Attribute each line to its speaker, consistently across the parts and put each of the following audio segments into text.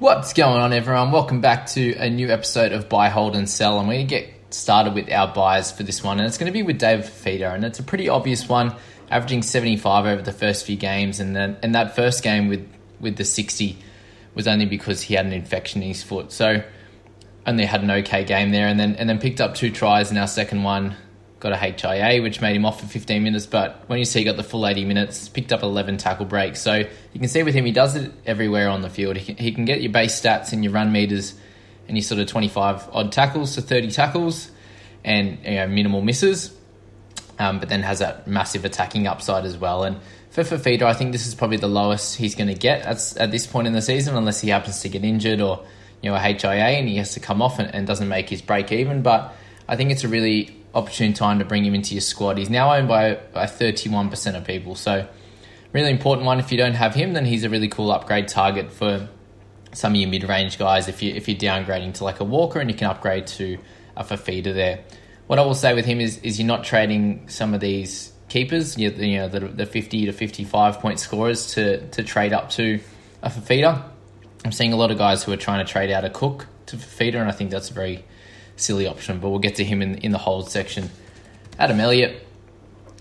Speaker 1: What's going on, everyone? Welcome back to a new episode of Buy, Hold, and Sell. And we're going to get started with our buys for this one. And it's going to be with Dave Fifita. And it's a pretty obvious one, averaging 75 over the first few games. And then and that first game with, with the 60 was only because he had an infection in his foot. So only had an okay game there. And then, and then picked up two tries in our second one got a HIA, which made him off for 15 minutes. But when you see he got the full 80 minutes, picked up 11 tackle breaks. So you can see with him, he does it everywhere on the field. He can, he can get your base stats and your run meters and your sort of 25 odd tackles to 30 tackles and you know, minimal misses. Um, but then has that massive attacking upside as well. And for Fifita, I think this is probably the lowest he's going to get at, at this point in the season, unless he happens to get injured or you know a HIA and he has to come off and, and doesn't make his break even. But I think it's a really opportune time to bring him into your squad. He's now owned by, by 31% of people. So, really important one. If you don't have him, then he's a really cool upgrade target for some of your mid range guys if, you, if you're downgrading to like a Walker and you can upgrade to a Fifita there. What I will say with him is, is you're not trading some of these keepers, you, know, the, the 50 to 55 point scorers to, to trade up to a Fifita. I'm seeing a lot of guys who are trying to trade out a Cook to Fifita, and I think that's a very silly option, but we'll get to him in, in the hold section. Adam Elliott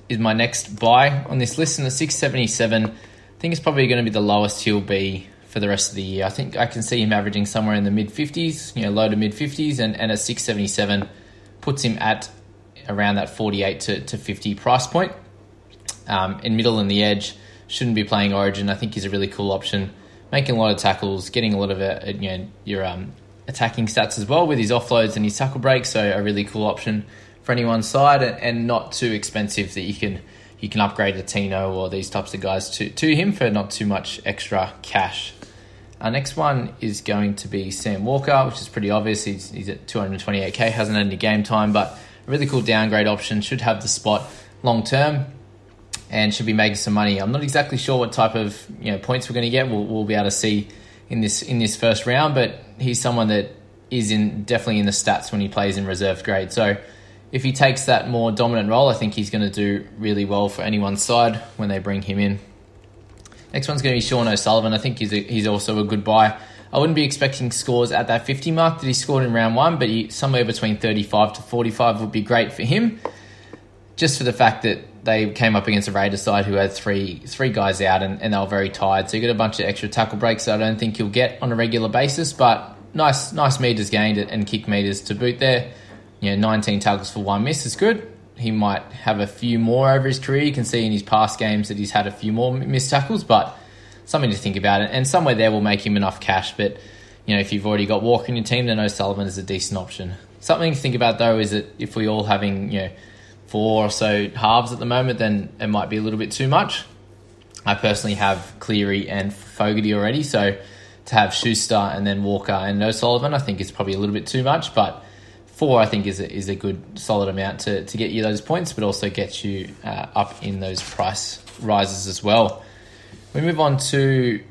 Speaker 1: is my next buy on this list, and the 677 I think it's probably going to be the lowest he'll be for the rest of the year. I think I can see him averaging somewhere in the mid 50s, you know, low to mid 50s, and, and a 677 puts him at around that 48 to, to 50 price point. Um, in middle and the edge, shouldn't be playing Origin. I think he's a really cool option, making a lot of tackles, getting a lot of uh, you know your um, attacking stats as well with his offloads and his tackle breaks. So a really cool option for anyone's side and not too expensive that you can you can upgrade a Tino or these types of guys to, to him for not too much extra cash. Our next one is going to be Sam Walker, which is pretty obvious. He's, he's at 228k, hasn't had any game time, but a really cool downgrade option. Should have the spot long term and should be making some money. I'm not exactly sure what type of you know points we're going to get. We'll, we'll be able to see in this in this first round, but he's someone that is in definitely in the stats when he plays in reserve grade. So if he takes that more dominant role, I think he's going to do really well for anyone's side when they bring him in. Next one's going to be Sean O'Sullivan. I think he's a, he's also a good buy. I wouldn't be expecting scores at that 50 mark that he scored in round one, but he, somewhere between 35 to 45 would be great for him. Just for the fact that they came up against a Raiders side who had three three guys out and, and they were very tired. So you got a bunch of extra tackle breaks that I don't think you'll get on a regular basis, but nice nice meters gained and kick meters to boot there. You know, 19 tackles for one miss is good. He might have a few more over his career. You can see in his past games that he's had a few more missed tackles, but something to think about. And somewhere there will make him enough cash. But you know, if you've already got Walker in your team, then O'Sullivan is a decent option. Something to think about though is that if we all having you know four or so halves at the moment, then it might be a little bit too much. I personally have Cleary and Fogarty already, so to have Schuster and then Walker and O'Sullivan, I think is probably a little bit too much. But four, I think, is a, is a good solid amount to, to get you those points, but also get you uh, up in those price rises as well. We move on to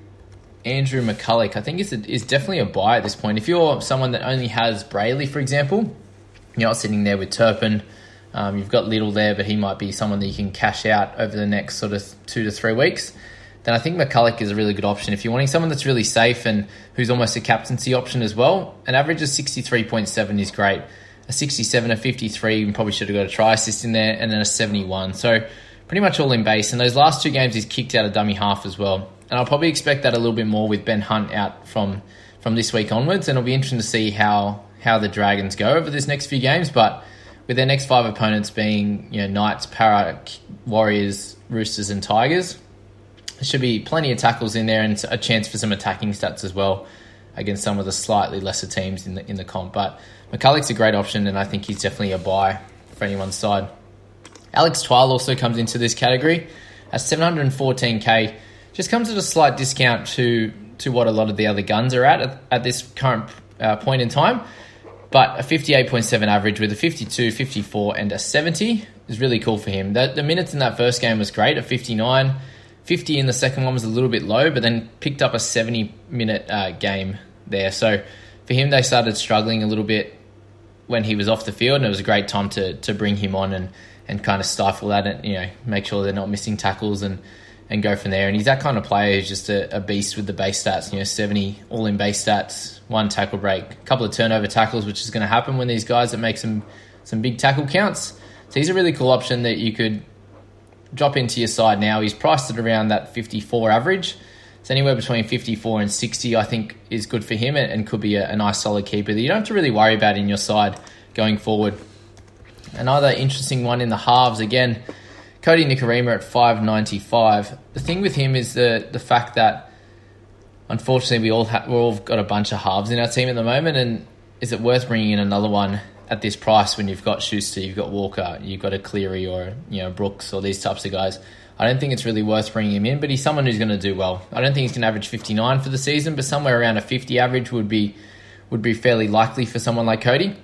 Speaker 1: Andrew McCullough. I think is is definitely a buy at this point. If you're someone that only has Brailey, for example, you're not sitting there with Turpin. Um, you've got Liddle there, but he might be someone that you can cash out over the next sort of two to three weeks. then I think McCullough is a really good option. If you're wanting someone that's really safe and who's almost a captaincy option as well, an average of 63.7 is great. A 67, a 53, you probably should have got a try assist in there, and then a 71. So pretty much all in base. And those last two games, he's kicked out a dummy half as well. And I'll probably expect that a little bit more with Ben Hunt out from from this week onwards. And it'll be interesting to see how how the Dragons go over this next few games. But with their next five opponents being you know Knights, Parra, Warriors, Roosters, and Tigers, there should be plenty of tackles in there and a chance for some attacking stats as well against some of the slightly lesser teams in the in the comp. But McCullough's a great option, and I think he's definitely a buy for anyone's side. Alex Twal also comes into this category at 714k. Just comes at a slight discount to to what a lot of the other guns are at at, at this current uh, point in time. But a 58.7 average with a 52, 54, and a 70 is really cool for him. The, the minutes in that first game was great, a 59. 50 in the second one was a little bit low, but then picked up a 70 minute uh, game there. So for him, they started struggling a little bit when he was off the field, and it was a great time to, to bring him on and, and kind of stifle that and you know make sure they're not missing tackles and and go from there. And he's that kind of player who's just a, a beast with the base stats. You know, seventy all in base stats, one tackle break, a couple of turnover tackles, which is going to happen when these guys that make some some big tackle counts. So he's a really cool option that you could drop into your side now. He's priced at around that fifty four average. So anywhere between 54 and 60, I think, is good for him and, and could be a, a, nice solid keeper that you don't have to really worry about in your side going forward. Another interesting one in the halves again, Kodi Nikorima at 595. The thing with him is the the fact that unfortunately we all ha- we all got a bunch of halves in our team at the moment, and is it worth bringing in another one at this price when you've got Schuster, you've got Walker, you've got a Cleary or you know Brooks or these types of guys? I don't think it's really worth bringing him in, but he's someone who's going to do well. I don't think he's going to average 59 for the season, but somewhere around a 50 average would be would be fairly likely for someone like Kodi,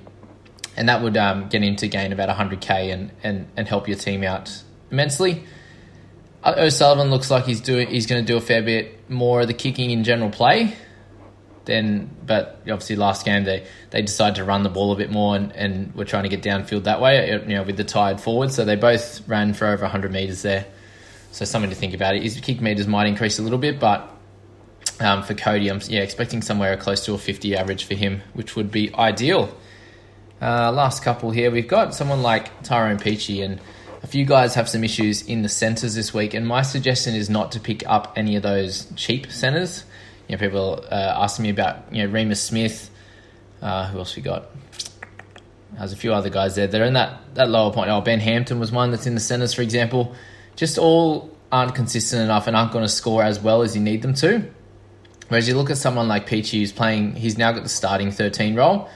Speaker 1: and that would um, get him to gain about 100k and, and, and help your team out immensely. O'Sullivan looks like he's doing he's going to do a fair bit more of the kicking in general play. Then, but obviously last game they, they decided to run the ball a bit more and, and were trying to get downfield that way. You know, with the tired forward, so they both ran for over 100 meters there. So something to think about. His kick meters might increase a little bit, but um, for Kodi, I'm yeah expecting somewhere close to a 50 average for him, which would be ideal. Uh, last couple here, we've got someone like Tyrone Peachey, and a few guys have some issues in the centres this week. And my suggestion is not to pick up any of those cheap centres. You know, people uh, asking me about you know Reimis Smith. Uh, who else we got? There's a few other guys there. They're in that, that lower point. Oh, Ben Hampton was one that's in the centres, for example. Just all aren't consistent enough and aren't going to score as well as you need them to. Whereas you look at someone like Peachey who's playing, he's now got the starting 13 role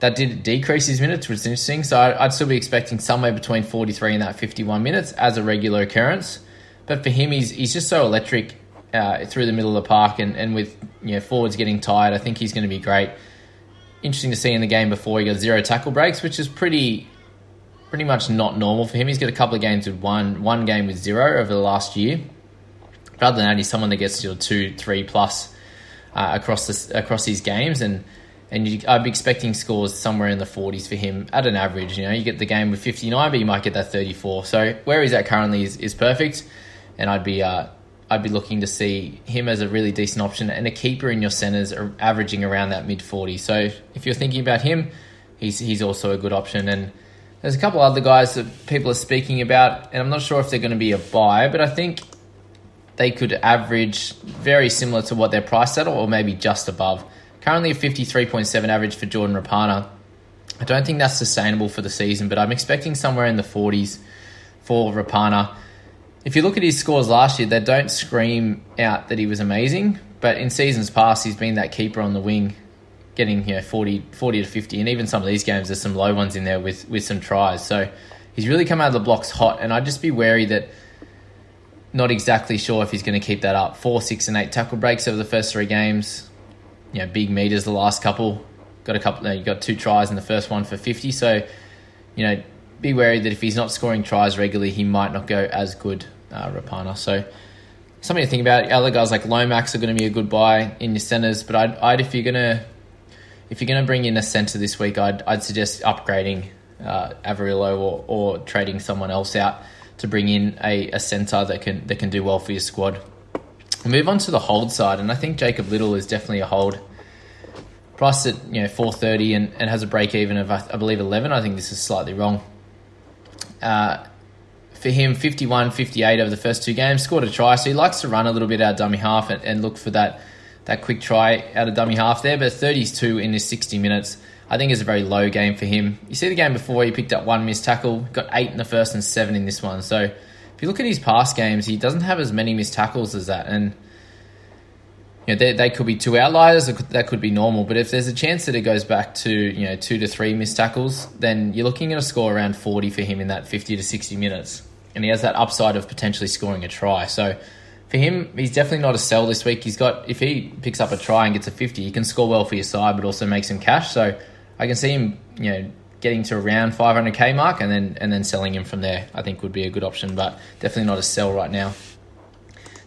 Speaker 1: that did decrease his minutes, which is interesting. So I'd still be expecting somewhere between 43 and that 51 minutes as a regular occurrence. But for him, he's he's just so electric uh, through the middle of the park, and, and with you know forwards getting tired, I think he's going to be great. Interesting to see in the game before he got zero tackle breaks, which is pretty pretty much not normal for him. He's got a couple of games with one one game with zero over the last year. But other than that, he's someone that gets to two, three plus uh, across this, across his games, and and you, I'd be expecting scores somewhere in the 40s for him at an average. You know, you get the game with 59, but you might get that 34. So where he's at currently is, is perfect, and I'd be uh, I'd be looking to see him as a really decent option and a keeper in your centres averaging around that mid 40. So if you're thinking about him, he's he's also a good option. And there's a couple other guys that people are speaking about, and I'm not sure if they're going to be a buy, but I think they could average very similar to what they're priced at, or maybe just above. Currently a 53.7 average for Jordan Rapana. I don't think that's sustainable for the season, but I'm expecting somewhere in the 40s for Rapana. If you look at his scores last year, they don't scream out that he was amazing, but in seasons past, he's been that keeper on the wing, getting you know 40, 40 to 50, and even some of these games, there's some low ones in there with, with some tries. So he's really come out of the blocks hot, and I'd just be wary that not exactly sure if he's going to keep that up. Four, six, and eight tackle breaks over the first three games you know big meters the last couple. Got a couple. You got two tries in the first one for fifty. So you know, be wary that if he's not scoring tries regularly, he might not go as good. Uh, Rapana. So something to think about. Other guys like Lomax are going to be a good buy in your centers, but I'd, I'd if you're gonna if you're gonna bring in a center this week, I'd I'd suggest upgrading uh, Averillo or, or trading someone else out to bring in a, a center that can that can do well for your squad. Move on to the hold side, and I think Jacob Liddle is definitely a hold. Priced at you know four thirty and, and has a break even of I believe eleven. I think this is slightly wrong. Uh, for him, 51, 58 over the first two games, scored a try. So he likes to run a little bit out of dummy half and, and look for that that quick try out of dummy half there. But 32 in his 60 minutes, I think is a very low game for him. You see the game before, he picked up one missed tackle, got eight in the first and seven in this one. So if you look at his past games, he doesn't have as many missed tackles as that. And you know, they, they could be two outliers, or that could be normal. But if there's a chance that it goes back to you know two to three missed tackles, then you're looking at a score around 40 for him in that 50 to 60 minutes, and he has that upside of potentially scoring a try. So for him, he's definitely not a sell this week. He's got if he picks up a try and gets a 50, he can score well for your side, but also make some cash. So I can see him, you know, getting to around 500k mark and then and then selling him from there. I think would be a good option, but definitely not a sell right now.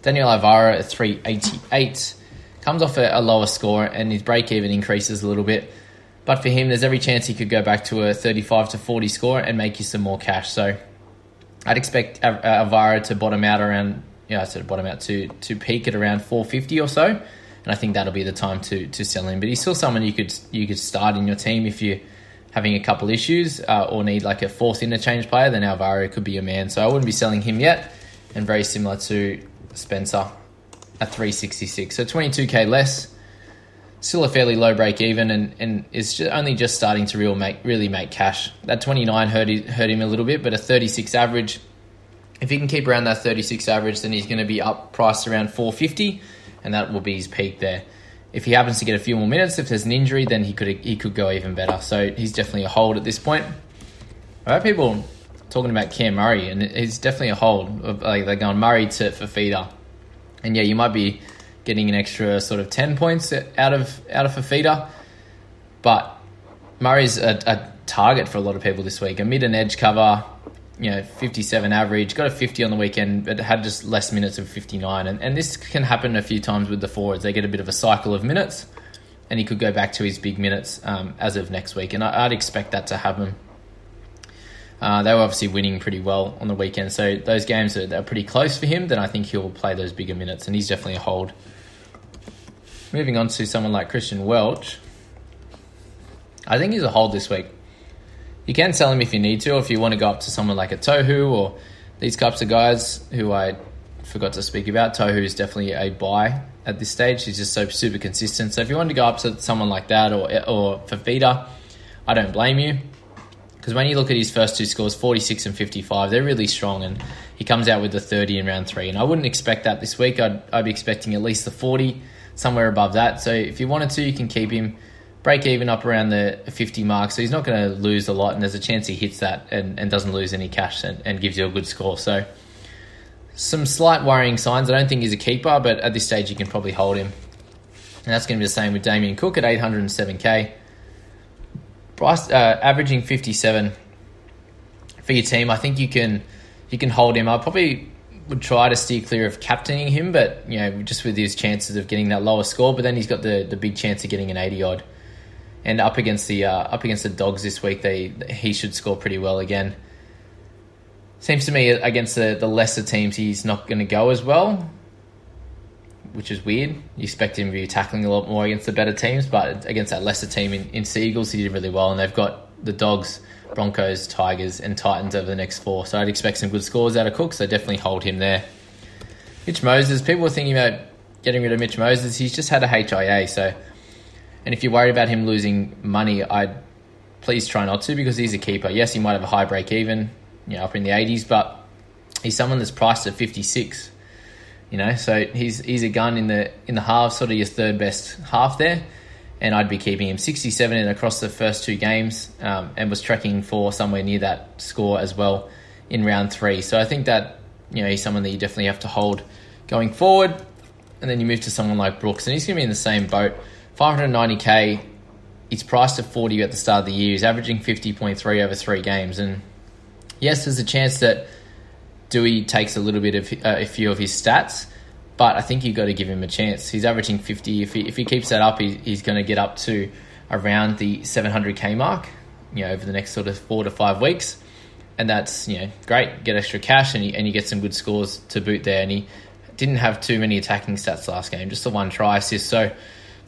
Speaker 1: Daniel Alvaro at 388 comes off a, a lower score and his break even increases a little bit. But for him, there's every chance he could go back to a 35 to 40 score and make you some more cash. So I'd expect uh, Alvaro to bottom out around, yeah, you I said bottom out to to peak at around 450 or so, and I think that'll be the time to to sell him. But he's still someone you could you could start in your team if you're having a couple issues uh, or need like a fourth interchange player. Then Alvaro could be your man. So I wouldn't be selling him yet, and very similar to Spencer at 366. So 22k less, still a fairly low break even, and, and is just only just starting to real make really make cash. That 29 hurt hurt him a little bit, but a 36 average. If he can keep around that 36 average, then he's going to be up priced around 450, and that will be his peak there. If he happens to get a few more minutes, if there's an injury, then he could he could go even better. So he's definitely a hold at this point. I have people talking about Cam Murray, and he's definitely a hold. Like they're going Murray to Fifita and yeah, you might be getting an extra sort of ten points out of out of Fifita, but Murray's a, a target for a lot of people this week. A mid and edge cover, you know, 57 average, got a 50 on the weekend, but had just less minutes of 59. And, and this can happen a few times with the forwards. They get a bit of a cycle of minutes, and he could go back to his big minutes um, as of next week. And I, would expect that to happen. Uh, they were obviously winning pretty well on the weekend, so those games are, are pretty close for him. Then I think he'll play those bigger minutes, and he's definitely a hold. Moving on to someone like Christian Welch, I think he's a hold this week. You can sell him if you need to, or if you want to go up to someone like a Tohu or these types of guys who I forgot to speak about. Tohu is definitely a buy at this stage. He's just so super consistent. So if you want to go up to someone like that or or Fifita, I don't blame you because when you look at his first two scores, 46 and 55, they're really strong, and he comes out with the 30 in round three. And I wouldn't expect that this week. I'd, I'd be expecting at least the 40, somewhere above that. So if you wanted to, you can keep him break even up around the 50 mark. So he's not going to lose a lot, and there's a chance he hits that and, and doesn't lose any cash and, and gives you a good score. So some slight worrying signs. I don't think he's a keeper, but at this stage, you can probably hold him. And that's going to be the same with Damien Cook at 807k. Bryce uh, averaging 57 for your team. I think you can you can hold him. I probably would try to steer clear of captaining him, but you know, just with his chances of getting that lower score. But then he's got the, the big chance of getting an 80 odd. And up against the uh, up against the Dogs this week, they he should score pretty well again. Seems to me against the, the lesser teams, he's not going to go as well which is weird. You expect him to be tackling a lot more against the better teams, but against that lesser team in, in Sea Eagles, he did really well. And they've got the Dogs, Broncos, Tigers, and Titans over the next four. So I'd expect some good scores out of Cook, so definitely hold him there. Mitch Moses, people were thinking about getting rid of Mitch Moses. He's just had a HIA, so. And if you're worried about him losing money, I'd please try not to because he's a keeper. Yes, he might have a high break even, you know, up in the 80s, but he's someone that's priced at 56 you know, so he's he's a gun in the in the half, sort of your third best half there, and I'd be keeping him 67 in across the first two games, um, and was tracking for somewhere near that score as well in round three. So I think that you know he's someone that you definitely have to hold going forward, and then you move to someone like Brooks, and he's going to be in the same boat, 590k. He's priced at 40 at the start of the year. He's averaging 50.3 over three games, and yes, there's a chance that Doueihi takes a little bit of uh, a few of his stats, but I think you've got to give him a chance. He's averaging 50. If he, if he keeps that up, he, he's going to get up to around the 700k mark, you know, over the next sort of four to five weeks. And that's, you know, great. Get extra cash and you, and you get some good scores to boot there. And he didn't have too many attacking stats last game, just the one try assist. So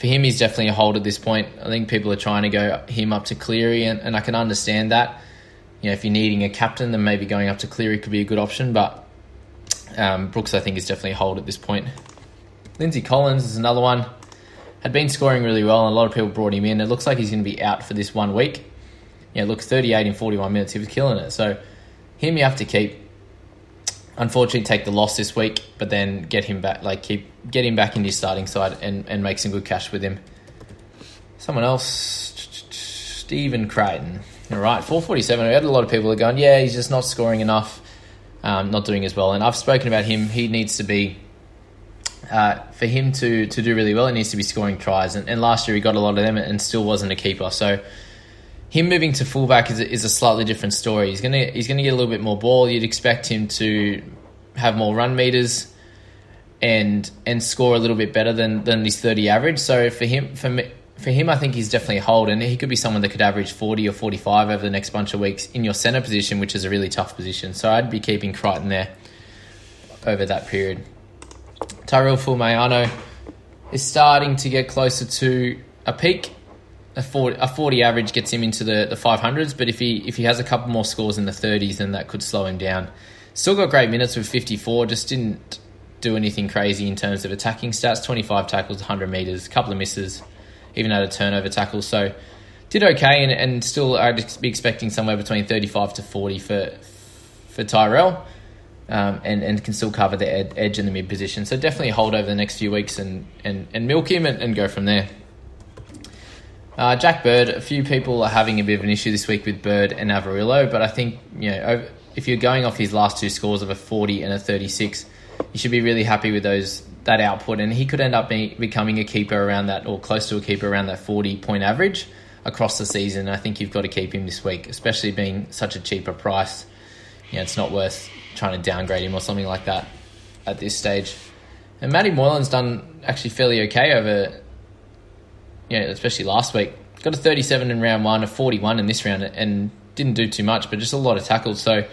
Speaker 1: for him, he's definitely a hold at this point. I think people are trying to go him up to Cleary, and, and I can understand that. You know, if you're needing a captain, then maybe going up to Cleary could be a good option. But um, Brooks, I think, is definitely a hold at this point. Lindsay Collins is another one. Had been scoring really well, and a lot of people brought him in. It looks like he's going to be out for this one week. Yeah, look, 38 in 41 minutes. He was killing it. So him you have to keep. Unfortunately, take the loss this week, but then get him back, like keep get him back into your starting side and, and make some good cash with him. Someone else, Stephen Crichton. All right, 447. We had a lot of people are going, yeah, he's just not scoring enough, um, not doing as well. And I've spoken about him. He needs to be, uh, for him to, to do really well, he needs to be scoring tries. And, and last year he got a lot of them and still wasn't a keeper. So him moving to fullback is a, is a slightly different story. He's gonna he's gonna get a little bit more ball. You'd expect him to have more run meters and and score a little bit better than than his thirty average. So for him for me. For him, I think he's definitely a hold, and he could be someone that could average 40 or 45 over the next bunch of weeks in your centre position, which is a really tough position. So I'd be keeping Crichton there over that period. Tyrell Fuimaono is starting to get closer to a peak a 40, a 40 average gets him into the, the 500s, but if he if he has a couple more scores in the 30s, then that could slow him down. Still got great minutes with 54, just didn't do anything crazy in terms of attacking stats 25 tackles, 100 metres, a couple of misses, even had a turnover tackle. So did okay, and, and still I'd be expecting somewhere between 35 to 40 for for Tyrell. Um, and, and can still cover the ed- edge in the mid position. So definitely hold over the next few weeks and, and, and milk him and, and go from there. Uh, Jack Bird, a few people are having a bit of an issue this week with Bird and Averillo, but I think you know if you're going off his last two scores of a 40 and a 36, you should be really happy with those that output, and he could end up being, becoming a keeper around that or close to a keeper around that 40 point average across the season. I think you've got to keep him this week, especially being such a cheaper price. You know, it's not worth trying to downgrade him or something like that at this stage. And Matty Moylan's done actually fairly okay over you know, especially last week. Got a 37 in round one, a 41 in this round, and didn't do too much, but just a lot of tackles. So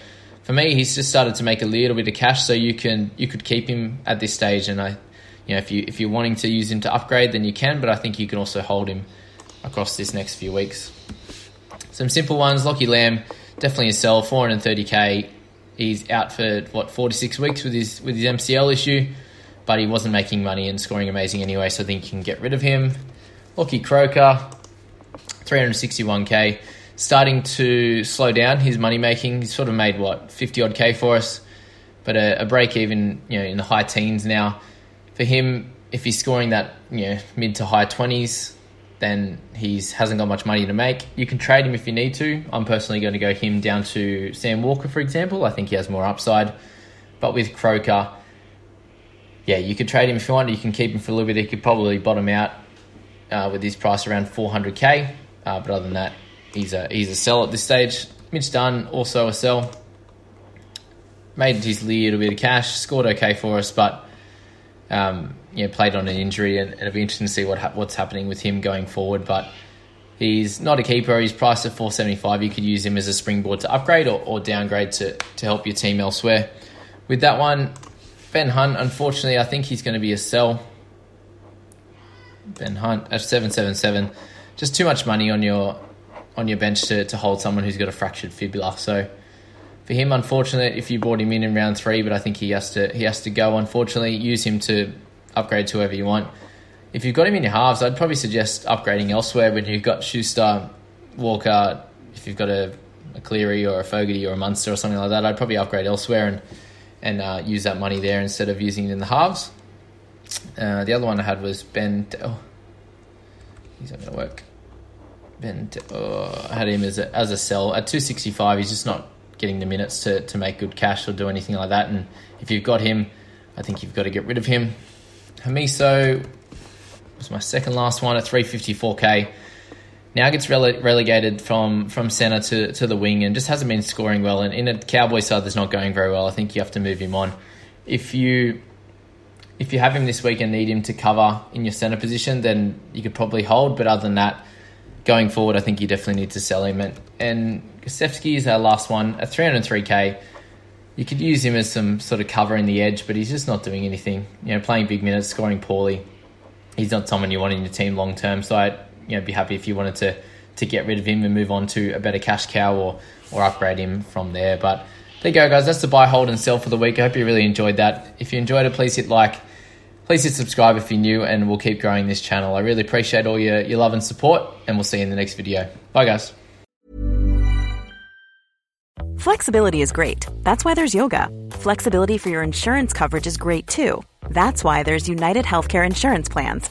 Speaker 1: for me, he's just started to make a little bit of cash. So you can you could keep him at this stage, and I, you know, if you if you're wanting to use him to upgrade, then you can. But I think you can also hold him across this next few weeks. Some simple ones: Lockie Lam, definitely a sell, 430k. He's out for what 46 weeks with his with his MCL issue, but he wasn't making money and scoring amazing anyway. So I think you can get rid of him. Lockie Croker, 361k, starting to slow down his money making. He's sort of made what 50 odd k for us, but a, a, break even, you know, in the high teens now. For him, if he's scoring that, you know, mid to high 20s, then he's hasn't got much money to make. You can trade him if you need to. I'm personally going to go him down to Sam Walker, for example. I think he has more upside. But with Croker, yeah, you could trade him if you want. You can keep him for a little bit. He could probably bottom out uh, with his price around 400k. Uh, but other than that, he's a he's a sell at this stage. Mitch Dunn also a sell. Made his little bit of cash, scored okay for us, but um, yeah, played on an injury, and, it'll be interesting to see what ha- what's happening with him going forward. But he's not a keeper. He's priced at 475. You could use him as a springboard to upgrade or, or downgrade to to help your team elsewhere. With that one, Ben Hunt, unfortunately, I think he's going to be a sell. Ben Hunt at seven seven seven. Just too much money on your on your bench to, to hold someone who's got a fractured fibula. So for him, unfortunately, if you brought him in in round three, but I think he has to he has to go. Unfortunately, use him to upgrade to whoever you want. If you've got him in your halves, I'd probably suggest upgrading elsewhere. When you've got Schuster, Walker, if you've got a, a Cleary or a Fogarty or a Munster or something like that, I'd probably upgrade elsewhere and and uh, use that money there instead of using it in the halves. Uh, the other one I had was Ben. Oh, he's not going to work. Ben. Oh, uh, I had him as a, as a sell at two sixty five. He's just not getting the minutes to, to make good cash or do anything like that. And if you've got him, I think you've got to get rid of him. Hamiso was my second last one at three fifty four k. Now gets rele- relegated from from center to, to the wing and just hasn't been scoring well. And in a Cowboy side that's not going very well, I think you have to move him on. If you if you have him this week and need him to cover in your centre position, then you could probably hold. But other than that, going forward, I think you definitely need to sell him. And, and is our last one at 303k. you could use him as some sort of cover in the edge, but he's just not doing anything. You know, playing big minutes, scoring poorly. He's not someone you want in your team long term. So I'd you know be happy if you wanted to to get rid of him and move on to a better cash cow or or upgrade him from there. But there you go, guys. That's the buy, hold, and sell for the week. I hope you really enjoyed that. If you enjoyed it, please hit like. Please hit subscribe if you're new, and we'll keep growing this channel. I really appreciate all your, your love and support, and we'll see you in the next video. Bye, guys.
Speaker 2: Flexibility is great. That's why there's yoga. Flexibility for your insurance coverage is great too. That's why there's United Healthcare Insurance Plans.